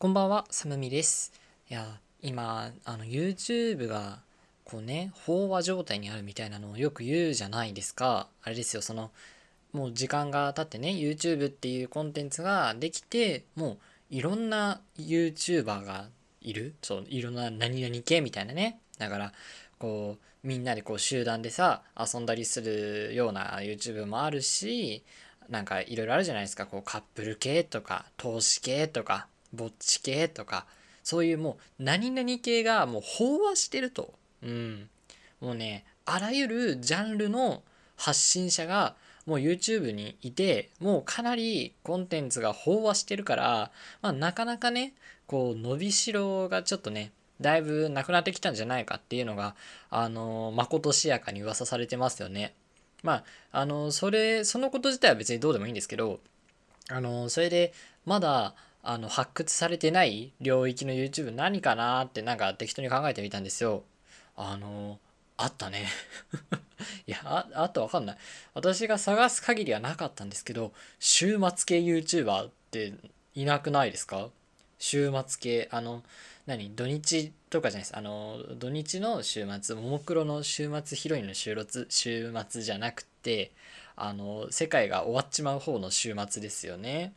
こんばんは、サムミです。いや、今、あの、YouTube が、こうね、飽和状態にあるみたいなのをよく言うじゃないですか。あれですよ、その、もう時間が経ってね、YouTube っていうコンテンツができて、もういろんな YouTuber がいる。そう、いろんな何々系みたいなね。だから、こう、みんなでこう集団でさ、遊んだりするような YouTube もあるし、なんかいろいろあるじゃないですか。こうカップル系とか、投資系とか、ぼっち系とか、そういうもう何々系がもう飽和してると。うん。もうね、あらゆるジャンルの発信者がもう YouTube にいて、もうかなりコンテンツが飽和してるから、まあなかなかね、こう伸びしろがちょっとね、だいぶなくなってきたんじゃないかっていうのが、あの、まことしやかに噂されてますよね。まあ、あの、それ、そのこと自体は別にどうでもいいんですけど、あの、それで、まだ、あの、発掘されてない領域の YouTube 何かなってなんか適当に考えてみたんですよ。あの、あったね いや、あ、あとわかんない。私が探す限りはなかったんですけど、週末系 YouTuber っていなくないですか？週末系、あの、何？土日とかじゃないです。あの、土日の週末、ももクロの週末ヒロインの週末、週末じゃなくて、あの、世界が終わっちまう方の週末ですよね。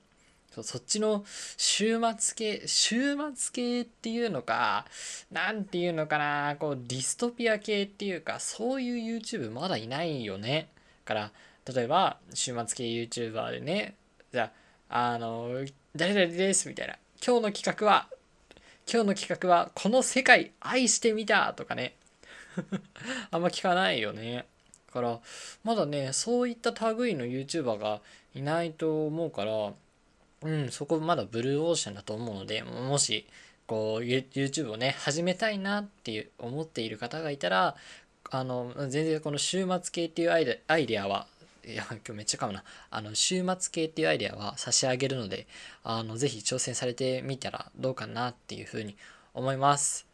そうそっちの週末系、週末系っていうのか、なんていうのかな、こう、ディストピア系っていうか、そういう YouTube まだいないよね。から、例えば、週末系 YouTuber でね、じゃあ、あの、誰々ですみたいな。今日の企画は、今日の企画は、この世界愛してみたとかね。あんま聞かないよね。から、まだね、そういった類の YouTuber がいないと思うから、うん、そこまだブルーオーシャンだと思うので、もし、こう、YouTube をね、始めたいなっていう思っている方がいたら、あの、全然この週末系っていうアイデアイデアは、いや、今日めっちゃ噛むな。あの、週末系っていうアイデアは差し上げるので、あの、ぜひ挑戦されてみたらどうかなっていうふうに思います。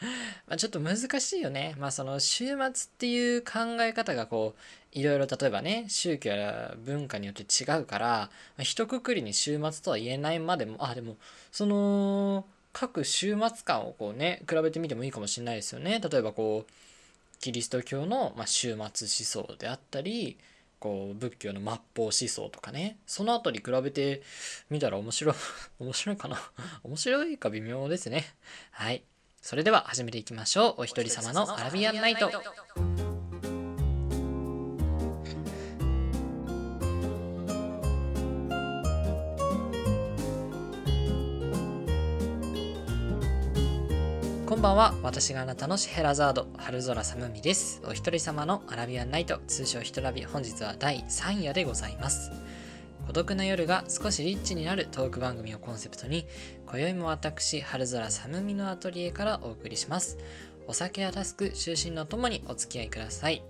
まちょっと難しいよね。まあその週末っていう考え方がこう、いろいろ例えばね、宗教や文化によって違うから、まあ、一括りに週末とは言えないまでも、あ、でも、その、各週末感をこうね、比べてみてもいいかもしれないですよね。例えばこう、キリスト教の、まあ、終末思想であったり、こう仏教の末法思想とかねそのあたり比べてみたら面白い 面白いかな面白いか微妙ですねはいそれでは始めていきましょう。お一人様のアラビアンナイト。こんばんは。私があなたのシヘラザード春空サムミです。お一人様のアラビアンナイト通称ひとラビ本日は第3夜でございます。孤独な夜が少しリッチになるトーク番組をコンセプトに今宵も私春空サムミのアトリエからお送りします。お酒やタスク就寝のともにお付き合いください。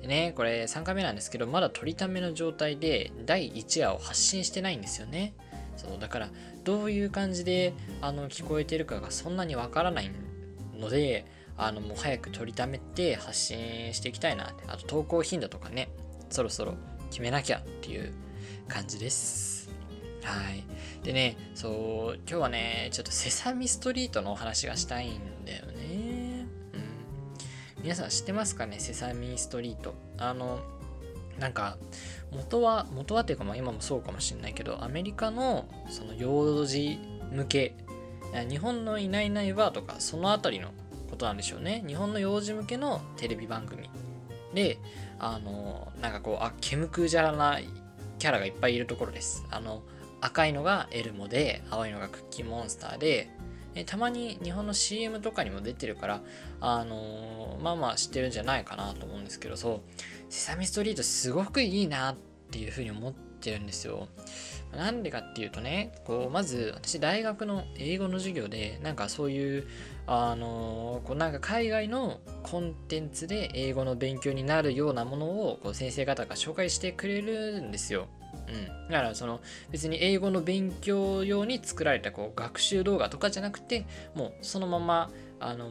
でねこれ3回目なんですけどまだ取りための状態で第1夜を発信してないんですよね。そうだからどういう感じであの聞こえてるかがそんなにわからないのであのもう早く取りためて発信していきたいなって。あと投稿頻度とかねそろそろ決めなきゃっていう感じです。はい。でね、そう、今日はね、ちょっとセサミストリートのお話がしたいんだよね。うん。皆さん知ってますかね、セサミストリート。あの、なんか、元は、元はっていうか、まあ今もそうかもしれないけど、アメリカのその幼児向け、日本のいないいないばとか、そのあたりのことなんでしょうね。日本の幼児向けのテレビ番組で、あの、なんかこう、あ、ケムクじゃらないキャラがいっぱいいるところです。あの、赤いのがエルモで、青いのがクッキーモンスターで、えたまに日本の CM とかにも出てるから、あのー、まあまあ知ってるんじゃないかなと思うんですけど、そう、セサミストリートすごくいいなっていうふうに思ってるんですよ。なんでかっていうとね、こう、まず私大学の英語の授業で、なんかそういう、あのこうなんか海外のコンテンツで英語の勉強になるようなものをこう先生方が紹介してくれるんですよ。うん、だからその別に英語の勉強用に作られたこう学習動画とかじゃなくてもうそのままあの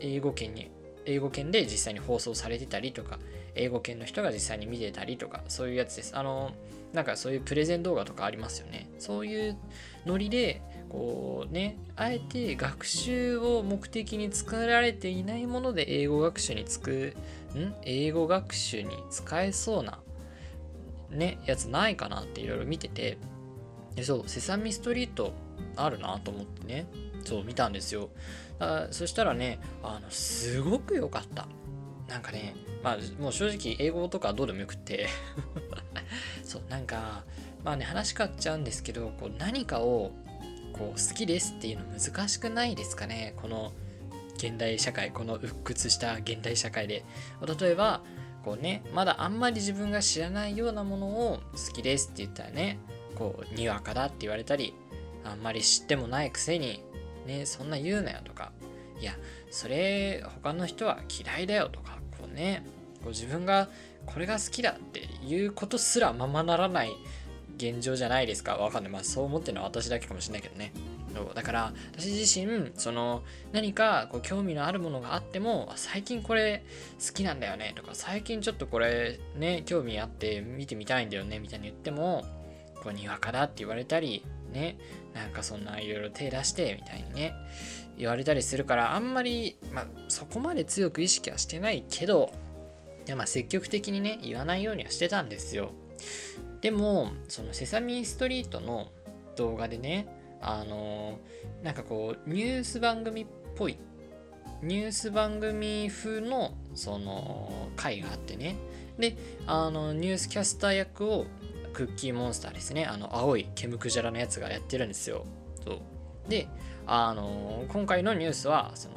英語圏に英語圏で実際に放送されてたりとか英語圏の人が実際に見てたりとかそういうやつです。あのなんかそういうプレゼン動画とかありますよねそういうノリでこうねあえて学習を目的に作られていないもので英語学習につくん？英語学習に使えそうなねやつないかなっていろいろ見てて。でそうセサミストリートあるなと思ってね。そう見たんですよ。あそしたらねあのすごく良かった。なんかねまあもう正直英語とかどうでもよくて。そうなんかまあね話変わっちゃうんですけどこう何かをこう好きですっていうの難しくないですかね？この現代社会この鬱屈した現代社会で。例えばこうねまだあんまり自分が知らないようなものを好きですって言ったらねこうにわかだって言われたりあんまり知ってもないくせにねそんな言うなよとか。いやそれ他の人は嫌いだよとかこうねこう自分がこれが好きだっていうことすらままならない現状じゃないですか。わかんない。まあそう思ってるのは私だけかもしれないけどね。だから私自身その何かこう興味のあるものがあっても最近これ好きなんだよね。とか最近ちょっとこれね興味あって見てみたいんだよね。みたいに言ってもこうにわかだって言われたりねなんかそんないろいろ手出してみたいにね言われたりするからあんまり、まあ、そこまで強く意識はしてないけどでまあ積極的にね言わないようにはしてたんですよ。でもそのセサミストリートの動画でねあのなんかこうニュース番組っぽいニュース番組風のその回があってね。であのニュースキャスター役をクッキーモンスターですね。あの青いケムクジャラのやつがやってるんですよ。そう。であの今回のニュースはその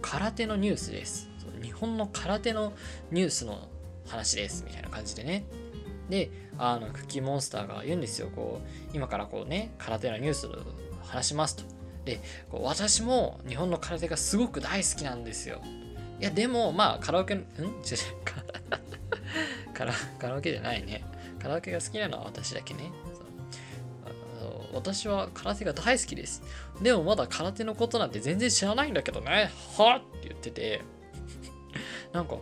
空手のニュースです。日本の空手のニュースの話です。みたいな感じでね。であのクッキーモンスターが言うんですよ。こう今からこうね空手のニュースを話しますと。でこう私も日本の空手がすごく大好きなんですよ。いやでもまあカラオケん？違うカラカラオケじゃないね。カラオケが好きなのは私だけね。私は空手が大好きです。でもまだ空手のことなんて全然知らないんだけどね。はって言ってて、なんか、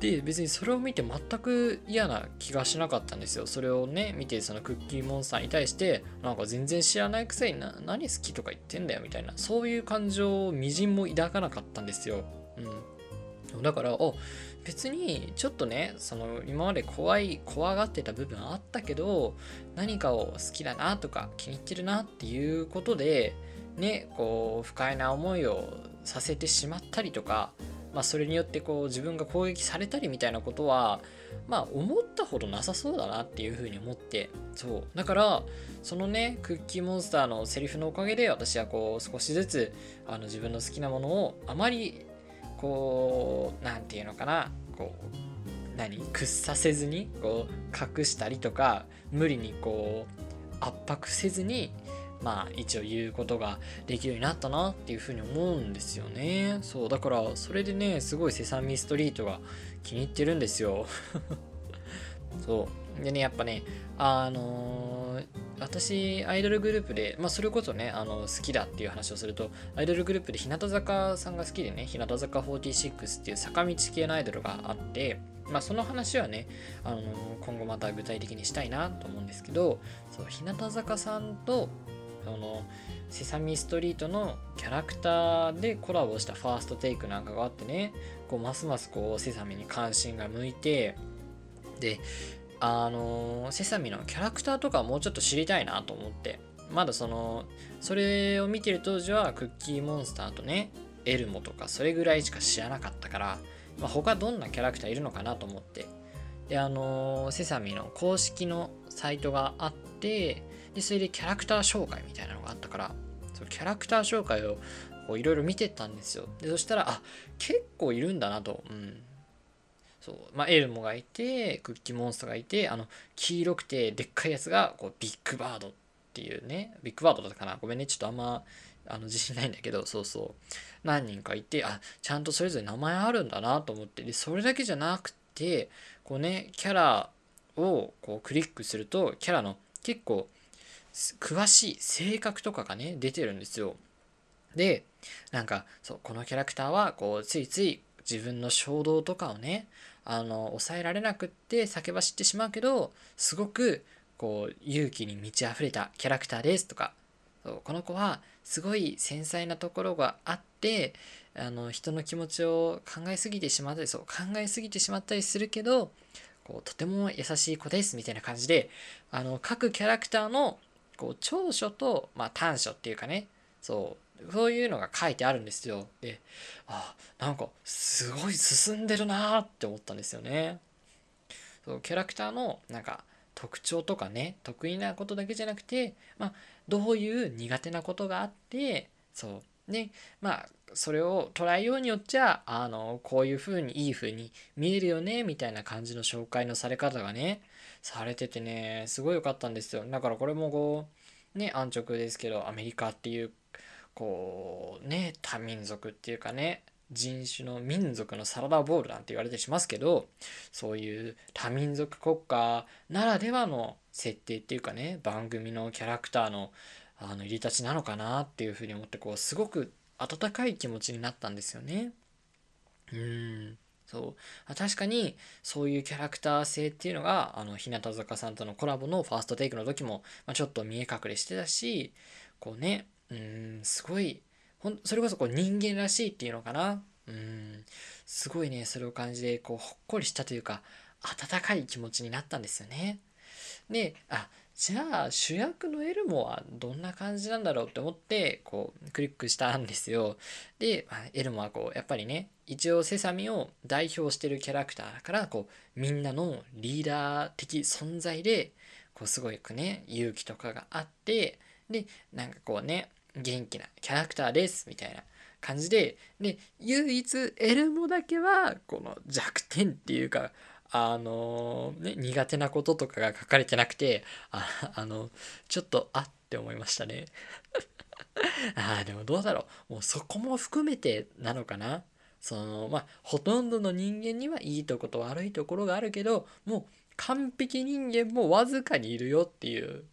で、別にそれを見て全く嫌な気がしなかったんですよ。それをね、見て、そのクッキーモンスターに対して、なんか全然知らないくせにな何好きとか言ってんだよみたいな、そういう感情をみじんも抱かなかったんですよ。うん。だから、あ、別にちょっとねその今まで怖い怖がってた部分あったけど何かを好きだなとか気に入ってるなっていうことでねこう不快な思いをさせてしまったりとか、まあ、それによってこう自分が攻撃されたりみたいなことはまあ思ったほどなさそうだなっていうふうに思ってそう。だからそのねクッキーモンスターのセリフのおかげで私はこう少しずつあの自分の好きなものをあまりこう何て言うのかなこう何屈させずにこう隠したりとか無理にこう圧迫せずにまあ一応言うことができるようになったなっていうふうに思うんですよね。そうだからそれでねすごいセサミストリートが気に入ってるんですよ。そう。でねやっぱねあのー、私アイドルグループで、まあ、それこそねあの好きだっていう話をするとアイドルグループで日向坂さんが好きでね日向坂46っていう坂道系のアイドルがあってまあその話はね、あのー、今後また具体的にしたいなと思うんですけどそう日向坂さんとそのセサミストリートのキャラクターでコラボしたファーストテイクなんかがあってねこうますますこうセサミに関心が向いてであのセサミのキャラクターとかもうちょっと知りたいなと思ってまだそのそれを見てる当時はクッキーモンスターとねエルモとかそれぐらいしか知らなかったから、まあ、他どんなキャラクターいるのかなと思って。であのセサミの公式のサイトがあってでそれでキャラクター紹介みたいなのがあったからそのキャラクター紹介をいろいろ見てたんですよ。でそしたらあ結構いるんだなと、うん、そうまあ、エルモがいてクッキーモンスターがいてあの黄色くてでっかいやつがこうビッグバードっていうねビッグバードだったかな。ごめんね。ちょっとあんまあの自信ないんだけどそうそう。何人かいてあちゃんとそれぞれ名前あるんだなと思って。でそれだけじゃなくてこうねキャラをこうクリックするとキャラの結構詳しい性格とかがね出てるんですよ。でなんかそうこのキャラクターはこうついつい自分の衝動とかをねあの抑えられなくって叫ばしってしまうけどすごくこう勇気に満ち溢れたキャラクターですとか。そうこの子はすごい繊細なところがあってあの人の気持ちを考えすぎてしまったりそう考えすぎてしまったりするけどこうとても優しい子ですみたいな感じであの各キャラクターのこう長所と、まあ、短所っていうかねそうそういうのが書いてあるんですよ。であなんかすごい進んでるなーって思ったんですよね。そうキャラクターのなんか特徴とかね得意なことだけじゃなくて、まあ、どういう苦手なことがあってそうねまあそれを捉えようによっちゃあのこういう風にいい風に見えるよねみたいな感じの紹介のされ方がねされててねすごい良かったんですよだからこれもこうね安直ですけどアメリカっていうこうね多民族っていうかね人種の民族のサラダボールなんて言われたりしますけどそういう多民族国家ならではの設定っていうかね番組のキャラクターのあの入り立ちなのかなっていうふうに思ってこうすごく温かい気持ちになったんですよね。うんそう確かにそういうキャラクター性っていうのがあの日向坂さんとのコラボのファーストテイクの時も、まあ、ちょっと見え隠れしてたしこうねうんすごいほんそれこそこう人間らしいっていうのかなうんすごいねそれを感じでこうほっこりしたというか温かい気持ちになったんですよね。であじゃあ主役のエルモはどんな感じなんだろうって思ってこうクリックしたんですよ。で、エルモはこうやっぱりね一応セサミを代表してるキャラクターだからこうみんなのリーダー的存在でこうすごくね勇気とかがあってでなんかこうね元気なキャラクターですみたいな感じでで唯一エルモだけはこの弱点っていうかあのね苦手なこととかが書かれてなくてああのちょっとあって思いましたね。ああでもどうだろう。もうそこも含めてなのかな。そのまあほとんどの人間にはいいとこと悪いところがあるけどもう完璧人間もわずかにいるよっていう。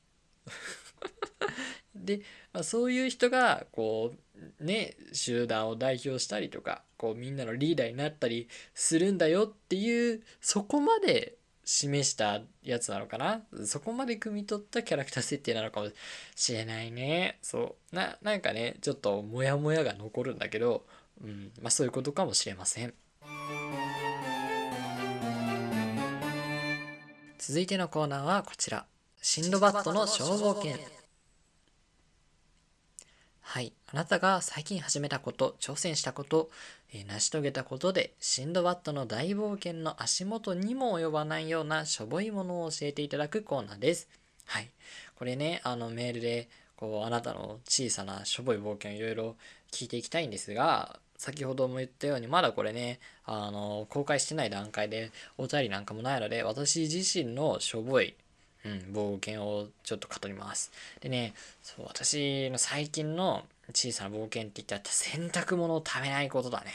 で、まあ、そういう人がこうね集団を代表したりとかこうみんなのリーダーになったりするんだよっていうそこまで示したやつなのかな？そこまで汲み取ったキャラクター設定なのかもしれないね。そう。ななんかねちょっとモヤモヤが残るんだけど、うん。まあ、そういうことかもしれません。続いてのコーナーはこちら。シンドバッドの消防犬。はい。あなたが最近始めたこと、挑戦したこと、えー、成し遂げたことで、シンドバッドの大冒険の足元にも及ばないようなしょぼいものを教えていただくコーナーです。はい。これね、あのメールで、こう、あなたの小さなしょぼい冒険をいろいろ聞いていきたいんですが、先ほども言ったように、まだこれね、あの、公開してない段階でお便りなんかもないので、私自身のしょぼいうん、冒険をちょっと語ります。でね、そう、私の最近の小さな冒険って言ったら洗濯物を食べないことだね。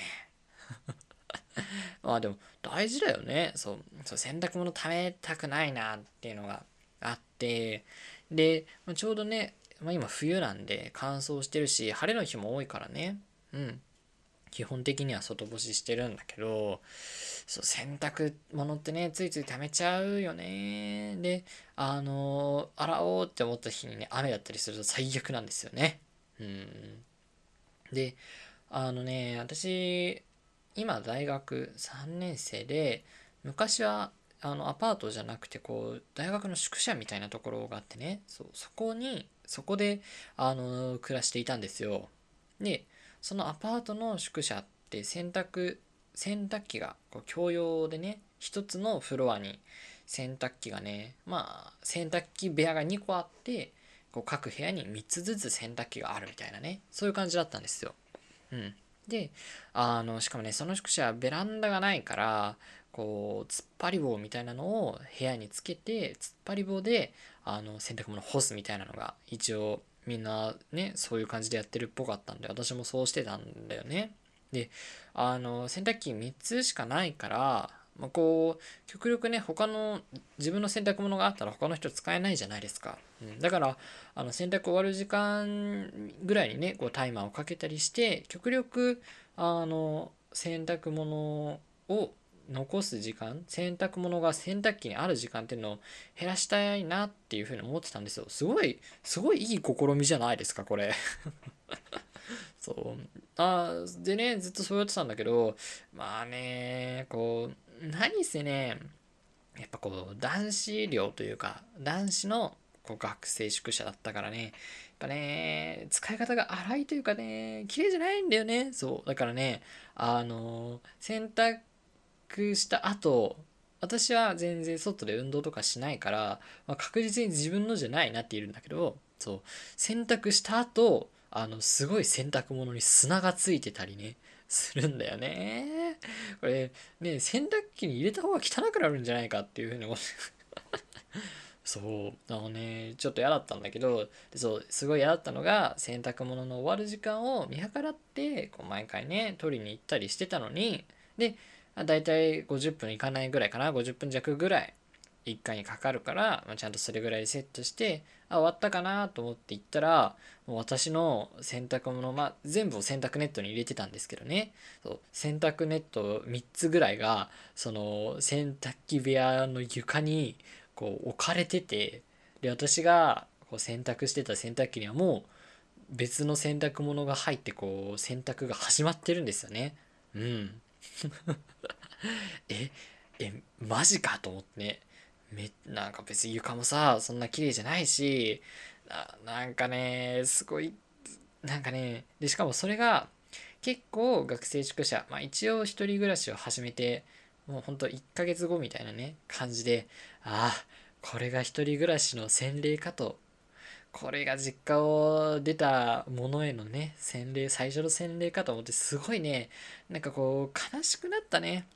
まあでも大事だよね。そう、そう洗濯物食べたくないなっていうのがあって、でま、ちょうどね、まあ、今冬なんで乾燥してるし、晴れの日も多いからね。うん。基本的には外干ししてるんだけど、そう洗濯物ってねついつい溜めちゃうよね。であの洗おうって思った日にね雨だったりすると最悪なんですよね。うん。であのね私今大学3年生で昔はあのアパートじゃなくてこう大学の宿舎みたいなところがあってね。そうそこにそこであの暮らしていたんですよ。でそのアパートの宿舎って洗濯洗濯機がこう共用でね1つのフロアに洗濯機がねまあ洗濯機部屋が2個あってこう各部屋に3つずつ洗濯機があるみたいなねそういう感じだったんですよ。うん、であのしかもねその宿舎はベランダがないからこう突っ張り棒みたいなのを部屋につけて突っ張り棒であの洗濯物干すみたいなのが一応みんなねそういう感じでやってるっぽかったんで私もそうしてたんだよね。であの洗濯機3つしかないから、まあ、こう極力ね他の自分の洗濯物があったら他の人使えないじゃないですか、うん、だからあの洗濯終わる時間ぐらいにねこうタイマーをかけたりして極力あの洗濯物を残す時間洗濯物が洗濯機にある時間っていうのを減らしたいなっていうふうに思ってたんですよ。すごいすごいいい試みじゃないですかこれ。そう。あでねずっとそうやってたんだけどまあねこう何せねやっぱこう男子寮というか男子のこう学生宿舎だったからねやっぱね使い方が荒いというかね綺麗じゃないんだよね。そう。だからねあの洗濯した後私は全然外で運動とかしないから、まあ、確実に自分のじゃないなって言うんだけどそう洗濯した後あのすごい洗濯物に砂がついてたりねするんだよね。これね洗濯機に入れた方が汚くなるんじゃないかっていうふうに思って そうあのねちょっと嫌だったんだけどそうすごい嫌だったのが洗濯物の終わる時間を見計らってこう毎回ね取りに行ったりしてたのにでだいたい50分いかないぐらいかな。50分弱ぐらい1回にかかるから、まあ、ちゃんとそれぐらいセットしてあ終わったかなと思って行ったらもう私の洗濯物、まあ、全部を洗濯ネットに入れてたんですけどね。そう洗濯ネット3つぐらいがその洗濯機部屋の床にこう置かれててで私がこう洗濯してた洗濯機にはもう別の洗濯物が入ってこう洗濯が始まってるんですよね。うん。ええマジか？と思って。ねめなんか別に床もさそんな綺麗じゃないしなんかねすごいなんかねでしかもそれが結構学生宿舎まあ一応一人暮らしを始めてもうほんと1ヶ月後みたいなね感じでああこれが一人暮らしの洗礼かとこれが実家を出たものへのね洗礼最初の洗礼かと思ってすごいねなんかこう悲しくなったね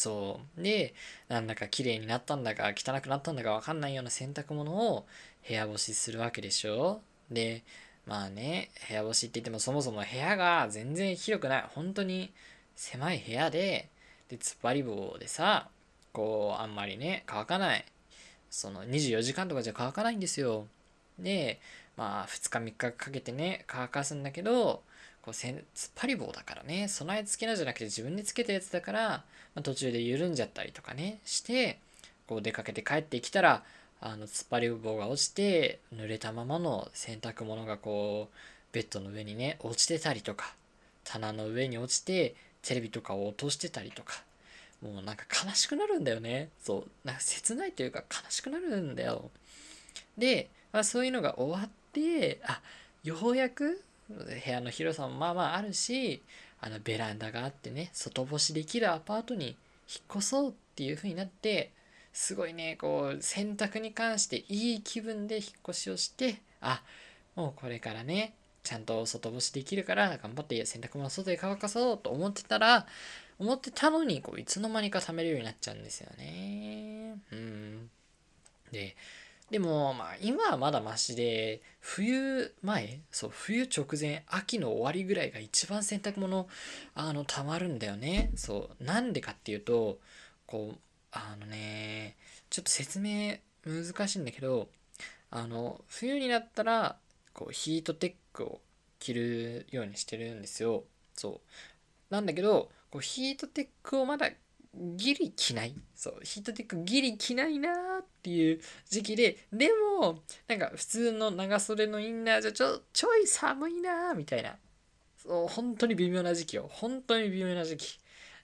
そう。で、なんだか綺麗になったんだか汚くなったんだかわかんないような洗濯物を部屋干しするわけでしょで、まあね、部屋干しって言ってもそもそも部屋が全然広くない。本当に狭い部屋で、で、突っ張り棒でさ、こう、あんまりね、乾かない。その24時間とかじゃ乾かないんですよ。で、まあ2日3日かけてね、乾かすんだけど、こう突っ張り棒だからね備え付けのじゃなくて自分でつけたやつだから、まあ、途中で緩んじゃったりとかねしてこう出かけて帰ってきたらあの突っ張り棒が落ちて濡れたままの洗濯物がこうベッドの上にね落ちてたりとか棚の上に落ちてテレビとかを落としてたりとかもうなんか悲しくなるんだよね。そうなんか切ないというか悲しくなるんだよ。で、まあ、そういうのが終わってあようやく部屋の広さもまあまああるしあのベランダがあってね外干しできるアパートに引っ越そうっていう風になってすごいねこう洗濯に関していい気分で引っ越しをしてあもうこれからねちゃんと外干しできるから頑張って洗濯物外で乾かそうと思ってたら思ってたのにこういつの間にか貯めるようになっちゃうんですよね。うん。ででも、まあ、今はまだマシで、冬前、そう、冬直前、秋の終わりぐらいが一番洗濯物、あの、溜まるんだよね。そう。なんでかっていうと、こう、あのね、ちょっと説明難しいんだけど、あの、冬になったら、こう、ヒートテックを着るようにしてるんですよ。そう。なんだけど、こうヒートテックをまだギリ着ない？そうヒートテックギリ着ないなーっていう時期ででもなんか普通の長袖のインナーじゃちょちょい寒いなーみたいな。そう本当に微妙な時期よ。本当に微妙な時期。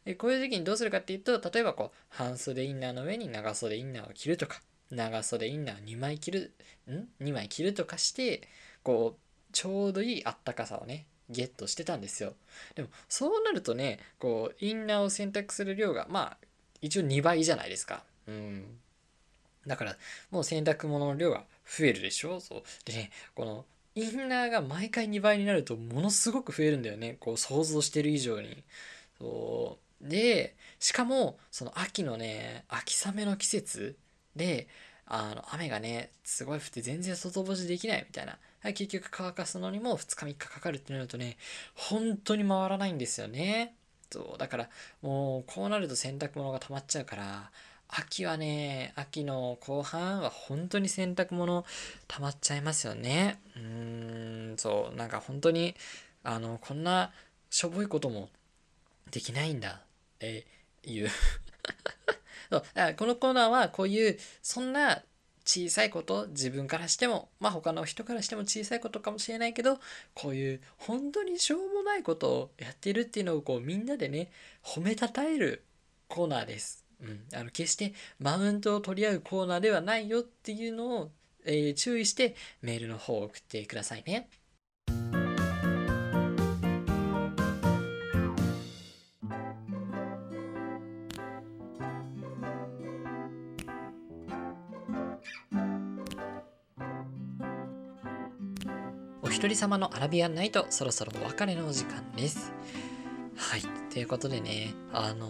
でこういう時期にどうするかっていうと例えばこう半袖インナーの上に長袖インナーを着るとか長袖インナーを2枚着るん？2枚着るとかしてこうちょうどいいあったかさをねゲットしてたんですよ。でもそうなるとねこうインナーを選択する量がまあ一応2倍じゃないですか。うん。だからもう洗濯物の量が増えるでしょ？そう。でねこのインナーが毎回2倍になるとものすごく増えるんだよね。こう想像してる以上に。そうでしかもその秋のね秋雨の季節であの雨がねすごい降って全然外干しできないみたいな結局乾かすのにも2日3日かかるってなるとね、本当に回らないんですよね。そう、だからもうこうなると洗濯物が溜まっちゃうから、秋はね、秋の後半は本当に洗濯物溜まっちゃいますよね。うーん、そう、なんか本当に、あの、こんなしょぼいこともできないんだ。え、いう そうこのコーナーはこういうそんな小さいこと自分からしてもまあ他の人からしても小さいことかもしれないけどこういう本当にしょうもないことをやってるっていうのをこうみんなでね褒めたたえるコーナーです。うん、あの決してマウントを取り合うコーナーではないよっていうのを、えー、注意してメールの方を送ってくださいね。人様のアラビアンナイト、そろそろお別れのお時間です。はい。ということでね、あの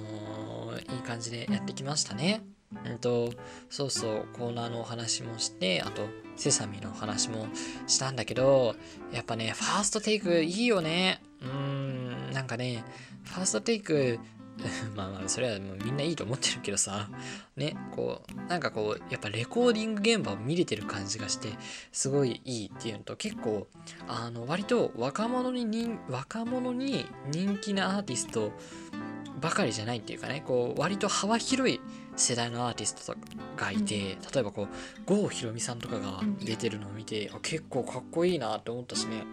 ー、いい感じでやってきましたね。うんと、そうそう、コーナーのお話もして、あと、セサミのお話もしたんだけど、やっぱね、ファーストテイクいいよね。うーん、なんかね、ファーストテイク、まあまあ、それはもうみんないいと思ってるけどさ、ね、こう、なんかこう、やっぱレコーディング現場を見れてる感じがして、すごいいいっていうのと、結構、あの、割と若者に人、若者に人気なアーティストばかりじゃないっていうかね、こう、割と幅広い世代のアーティストがいて、例えばこう、郷ひろみさんとかが出てるのを見て、あ結構かっこいいなって思ったしね、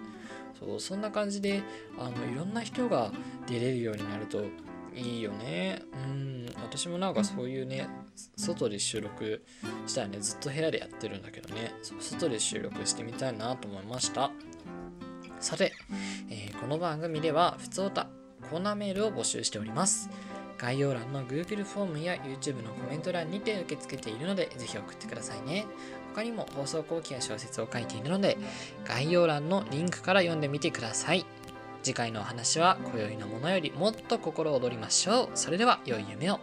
そう、そんな感じで、あの、いろんな人が出れるようになると、いいよね。うん、私もなんかそういうね、外で収録したらね、ずっと部屋でやってるんだけどね、外で収録してみたいなと思いました。さて、えーこの番組では、ふつおた、コーナーメールを募集しております。概要欄の Google フォームや YouTube のコメント欄にて受け付けているので、ぜひ送ってくださいね。他にも放送後期や小説を書いているので、概要欄のリンクから読んでみてください。次回のお話は今宵のものよりもっと心躍りましょう。それでは良い夢を。